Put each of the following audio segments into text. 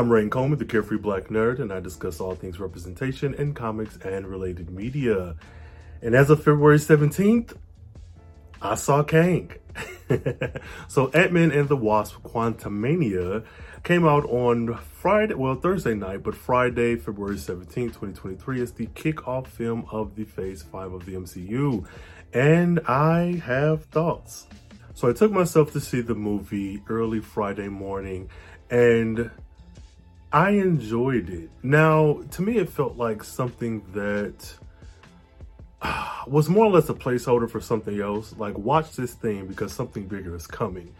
I'm Rain Coleman, the Carefree Black Nerd, and I discuss all things representation in comics and related media. And as of February 17th, I saw Kang. so Ant-Man and the Wasp Quantumania came out on Friday, well, Thursday night, but Friday, February 17th, 2023 is the kickoff film of the Phase 5 of the MCU. And I have thoughts. So I took myself to see the movie early Friday morning and I enjoyed it. Now, to me, it felt like something that uh, was more or less a placeholder for something else. Like, watch this thing because something bigger is coming.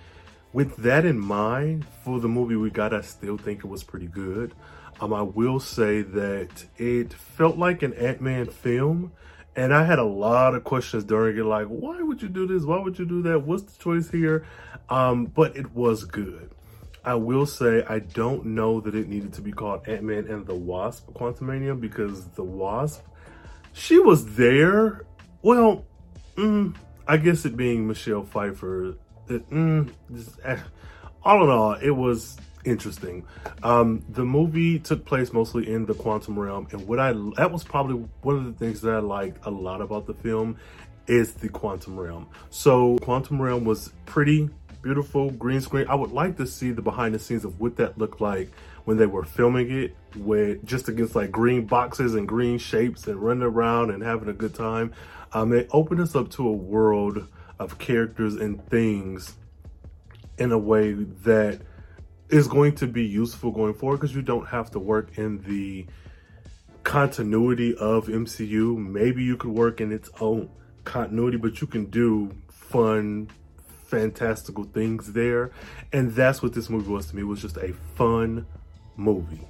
With that in mind, for the movie we got, I still think it was pretty good. Um, I will say that it felt like an Ant-Man film. And I had a lot of questions during it, like, why would you do this? Why would you do that? What's the choice here? Um, but it was good. I will say I don't know that it needed to be called Ant-Man and the Wasp Quantumania because the Wasp, she was there. Well, mm, I guess it being Michelle Pfeiffer, it, mm, just, eh, all in all, it was interesting. Um, the movie took place mostly in the quantum realm, and what I that was probably one of the things that I liked a lot about the film is the quantum realm. So quantum realm was pretty beautiful green screen. I would like to see the behind the scenes of what that looked like when they were filming it with just against like green boxes and green shapes and running around and having a good time. Um, they opened us up to a world of characters and things in a way that is going to be useful going forward because you don't have to work in the continuity of MCU. Maybe you could work in its own continuity, but you can do fun fantastical things there. And that's what this movie was to me. It was just a fun movie.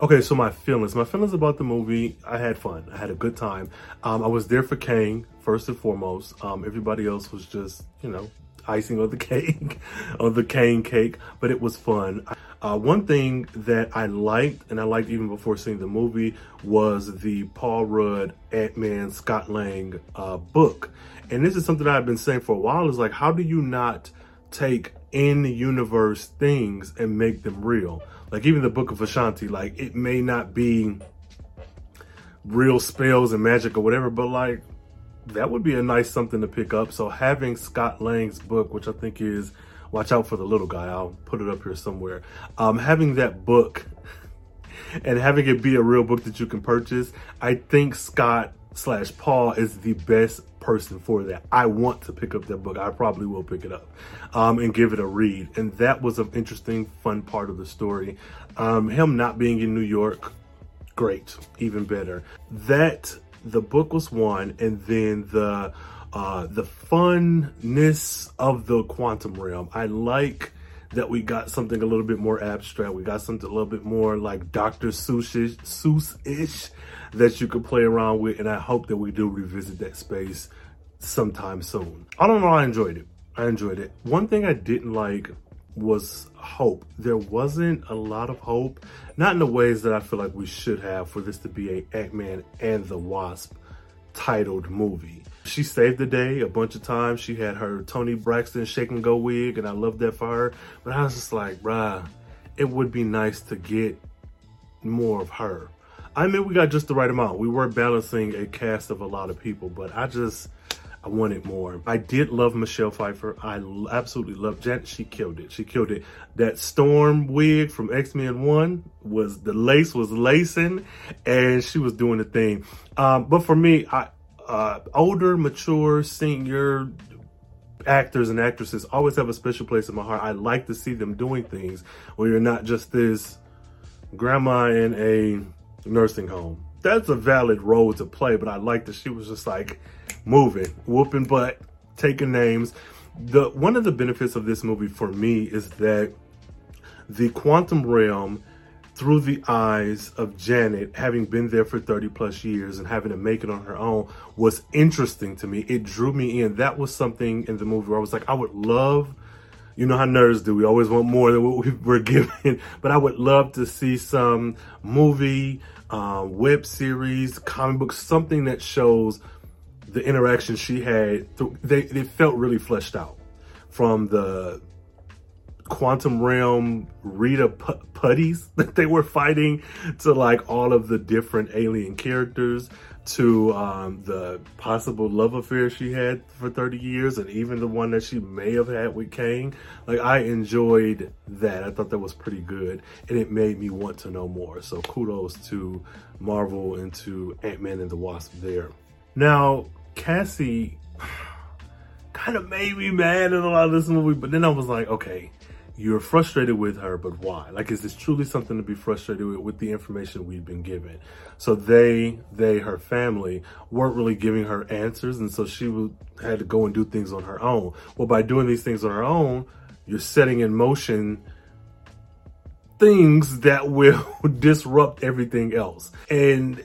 Okay, so my feelings. My feelings about the movie, I had fun. I had a good time. Um, I was there for Kang, first and foremost. Um, everybody else was just, you know, icing on the cake, on the Kang cake, but it was fun. Uh, one thing that I liked, and I liked even before seeing the movie, was the Paul Rudd Ant-Man Scott Lang uh, book. And this is something I've been saying for a while, is like, how do you not take in-universe things and make them real? Like even the Book of Vishanti, like it may not be real spells and magic or whatever, but like that would be a nice something to pick up. So having Scott Lang's book, which I think is Watch Out for the Little Guy, I'll put it up here somewhere. Um, having that book and having it be a real book that you can purchase, I think Scott slash Paul is the best person for that. I want to pick up that book. I probably will pick it up um, and give it a read. And that was an interesting, fun part of the story. Um, him not being in New York, great, even better. That the book was one, and then the uh, the funness of the quantum realm. I like that we got something a little bit more abstract. We got something a little bit more like Dr. Seuss-ish that you could play around with. And I hope that we do revisit that space sometime soon. I don't know. I enjoyed it. I enjoyed it. One thing I didn't like was hope. There wasn't a lot of hope, not in the ways that I feel like we should have for this to be a Ant-Man and the Wasp titled movie. She saved the day a bunch of times. She had her Toni Braxton shake and go wig, and I loved that for her. But I was just like, bruh, it would be nice to get more of her. I mean, we got just the right amount. We were balancing a cast of a lot of people, but I just, I wanted more. I did love Michelle Pfeiffer. I absolutely loved Janet. She killed it. She killed it. That storm wig from X-Men 1 was, the lace was lacing and she was doing the thing. Um, but for me, I, uh, older, mature, senior actors and actresses always have a special place in my heart. I like to see them doing things where you're not just this grandma in a nursing home. That's a valid role to play, but I like that she was just like moving, whooping butt, taking names. The one of the benefits of this movie for me is that the quantum realm through the eyes of Janet, having been there for 30 plus years and having to make it on her own was interesting to me. It drew me in. That was something in the movie where I was like, I would love, you know how nerds do. We always want more than what we were given, but I would love to see some movie, uh, web series, comic book, something that shows the interaction she had. They, they felt really fleshed out from the quantum realm Rita putties that they were fighting to like all of the different alien characters to um, the possible love affair she had for 30 years and even the one that she may have had with Kang. Like I enjoyed that. I thought that was pretty good and it made me want to know more. So kudos to Marvel and to Ant-Man and the Wasp there. Now, Cassie kind of made me mad in a lot of this movie, but then I was like, okay, you're frustrated with her, but why? Like, is this truly something to be frustrated with, with the information we've been given? So they, they, her family weren't really giving her answers. And so she would, had to go and do things on her own. Well, by doing these things on her own, you're setting in motion things that will disrupt everything else. And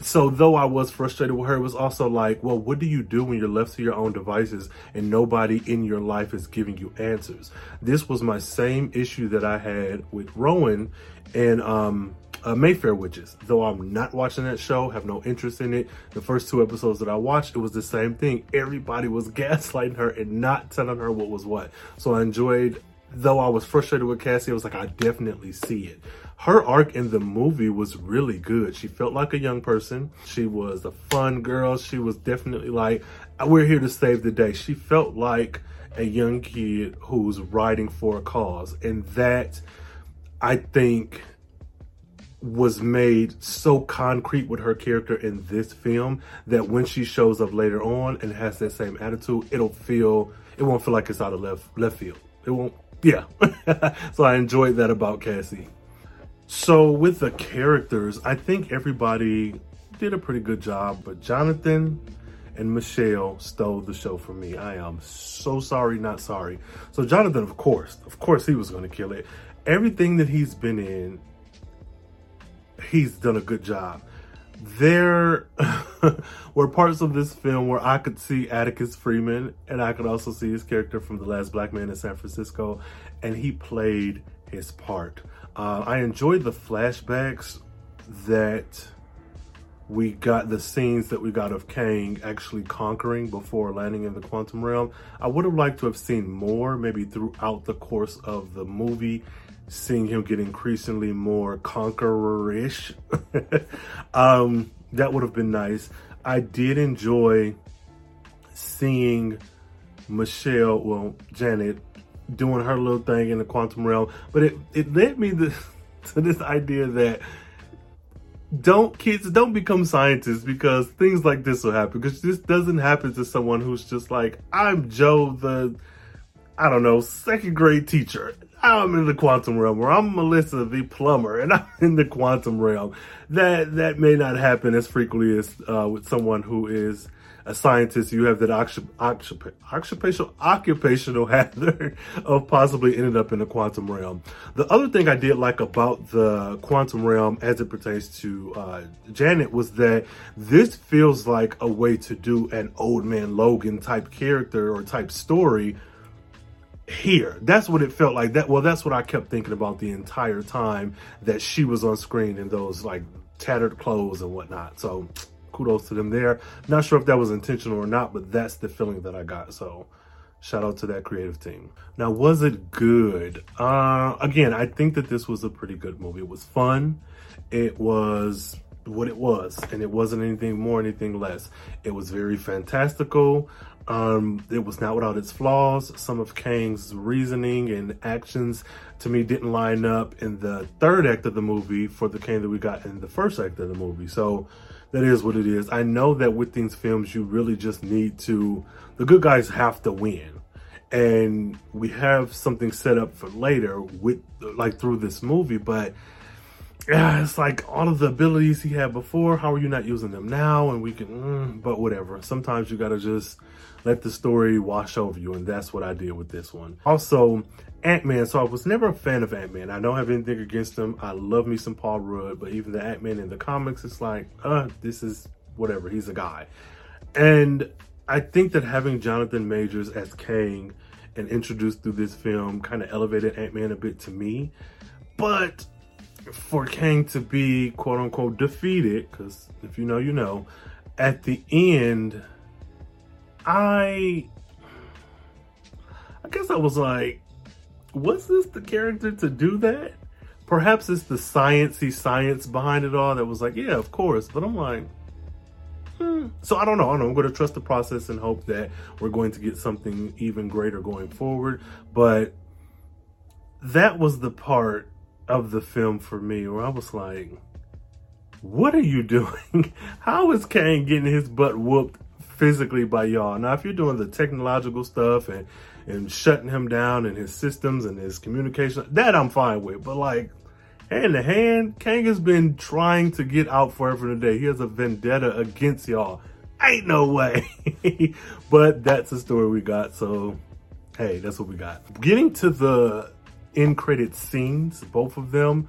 so though I was frustrated with her, it was also like, well, what do you do when you're left to your own devices and nobody in your life is giving you answers? This was my same issue that I had with Rowan and um, uh, Mayfair Witches. Though I'm not watching that show, have no interest in it. The first two episodes that I watched, it was the same thing. Everybody was gaslighting her and not telling her what was what. So I enjoyed though I was frustrated with Cassie, I was like, I definitely see it. Her arc in the movie was really good. She felt like a young person. She was a fun girl. She was definitely like, we're here to save the day. She felt like a young kid who's riding for a cause. And that, I think, was made so concrete with her character in this film that when she shows up later on and has that same attitude, it'll feel, it won't feel like it's out of left, left field. It won't yeah. so I enjoyed that about Cassie. So with the characters, I think everybody did a pretty good job, but Jonathan and Michelle stole the show for me. I am so sorry, not sorry. So Jonathan, of course, of course he was going to kill it. Everything that he's been in, he's done a good job there were parts of this film where I could see Atticus Freeman and I could also see his character from The Last Black Man in San Francisco, and he played his part. Uh, I enjoyed the flashbacks that we got the scenes that we got of Kang actually conquering before landing in the quantum realm. I would have liked to have seen more, maybe throughout the course of the movie seeing him get increasingly more conqueror-ish. um, that would have been nice. I did enjoy seeing Michelle, well, Janet, doing her little thing in the quantum realm, but it, it led me to, to this idea that don't kids don't become scientists because things like this will happen. Because this doesn't happen to someone who's just like i'm joe the i don't know second grade teacher. I'm in the quantum realm, or I'm Melissa the plumber, and I'm in the quantum realm. That that may not happen as frequently as uh, with someone who is a scientist. You have that occupational occupational hazard of possibly ending up in the quantum realm. The other thing I did like about the quantum realm as it pertains to uh, Janet was that this feels like a way to do an old man Logan type character or type story here. That's what it felt like. That well, that's what I kept thinking about the entire time that she was on screen in those like tattered clothes and whatnot. So kudos to them there. Not sure if that was intentional or not, but that's the feeling that I got. So shout out to that creative team. Now, was it good? Uh, again, I think that this was a pretty good movie. It was fun. It was what it was, and it wasn't anything more, anything less. It was very fantastical. Um, it was not without its flaws. Some of Kang's reasoning and actions to me didn't line up in the third act of the movie for the Kang that we got in the first act of the movie. So that is what it is. I know that with these films, you really just need to, the good guys have to win. And we have something set up for later with, like through this movie, but yeah, it's like all of the abilities he had before, how are you not using them now? And we can, mm, but whatever. Sometimes you gotta just let the story wash over you, and that's what I did with this one. Also, Ant-Man, so I was never a fan of Ant-Man. I don't have anything against him. I love me some Paul Rudd, but even the Ant-Man in the comics, it's like, uh, this is whatever, he's a guy. And I think that having Jonathan Majors as Kang and introduced through this film kind of elevated Ant-Man a bit to me. But for Kang to be quote unquote defeated, because if you know, you know, at the end, I I guess I was like, was this the character to do that? Perhaps it's the sciencey science behind it all that was like, yeah, of course. But I'm like, hmm. So I don't know. I don't know. I'm going to trust the process and hope that we're going to get something even greater going forward. But that was the part of the film for me where I was like, what are you doing? How is Kang getting his butt whooped physically by y'all? Now, if you're doing the technological stuff and and shutting him down and his systems and his communication, that I'm fine with. But like hand to hand, Kang has been trying to get out forever today. He has a vendetta against y'all. Ain't no way. but that's the story we got. So hey, that's what we got. Getting to the end credit scenes, both of them,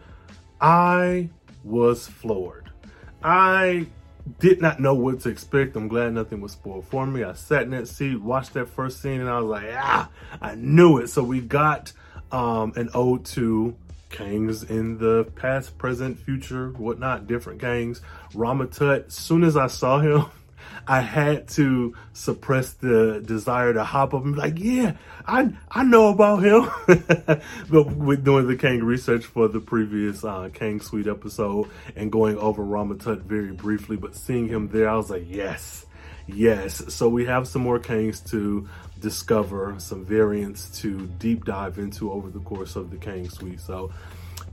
I was floored. I did not know what to expect. I'm glad nothing was spoiled for me. I sat in that seat, watched that first scene, and I was like, ah, I knew it. So we got um, an ode to Kangs in the past, present, future, whatnot, different Kangs. Rama Tut, soon as I saw him, I had to suppress the desire to hop up and be like, yeah, I I know about him. but with doing the Kang research for the previous uh, Kang Suite episode and going over Ramatut very briefly, but seeing him there, I was like, yes, yes. So we have some more Kangs to discover, some variants to deep dive into over the course of the Kang Suite. So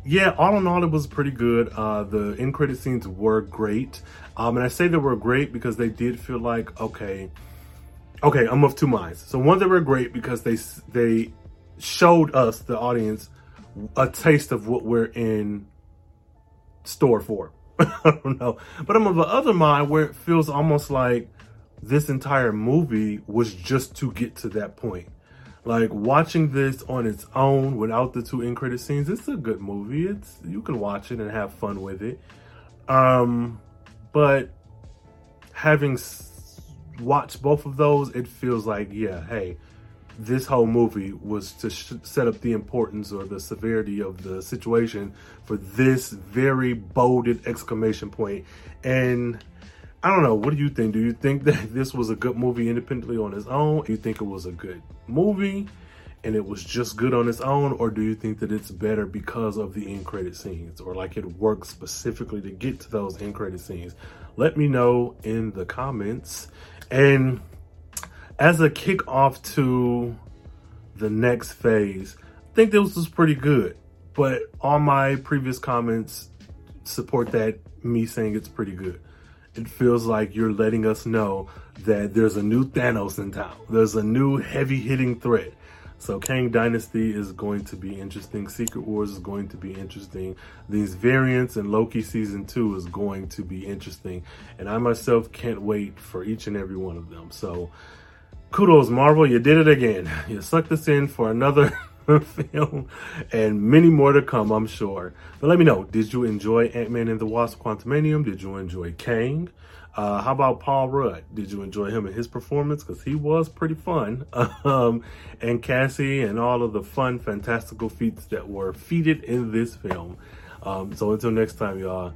yeah, all in all, it was pretty good. Uh, the end credit scenes were great. Um, and I say they were great because they did feel like, okay, okay, I'm of two minds. So one, they were great because they, they showed us, the audience, a taste of what we're in store for. I don't know. But I'm of the other mind where it feels almost like this entire movie was just to get to that point. Like watching this on its own without the two end credit scenes, it's a good movie. It's you can watch it and have fun with it. Um, but having watched both of those, it feels like yeah, hey, this whole movie was to set up the importance or the severity of the situation for this very bolded exclamation point and I don't know. What do you think? Do you think that this was a good movie independently on its own? Do you think it was a good movie and it was just good on its own? Or do you think that it's better because of the end credit scenes or like it works specifically to get to those end credit scenes? Let me know in the comments. And as a kickoff to the next phase, I think this was pretty good. But all my previous comments support that me saying it's pretty good it feels like you're letting us know that there's a new Thanos in town. There's a new heavy hitting threat. So Kang Dynasty is going to be interesting. Secret Wars is going to be interesting. These variants and Loki season two is going to be interesting. And I myself can't wait for each and every one of them. So kudos Marvel, you did it again. You sucked us in for another film and many more to come, I'm sure. But let me know, did you enjoy Ant-Man and the Wasp Quantumanium? Did you enjoy Kang? Uh, how about Paul Rudd? Did you enjoy him and his performance? Because he was pretty fun. Um, and Cassie and all of the fun, fantastical feats that were feated in this film. Um, so until next time, y'all,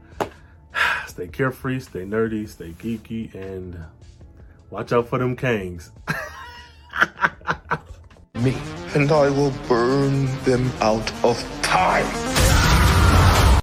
stay carefree, stay nerdy, stay geeky, and watch out for them Kangs. Me and I will burn them out of time.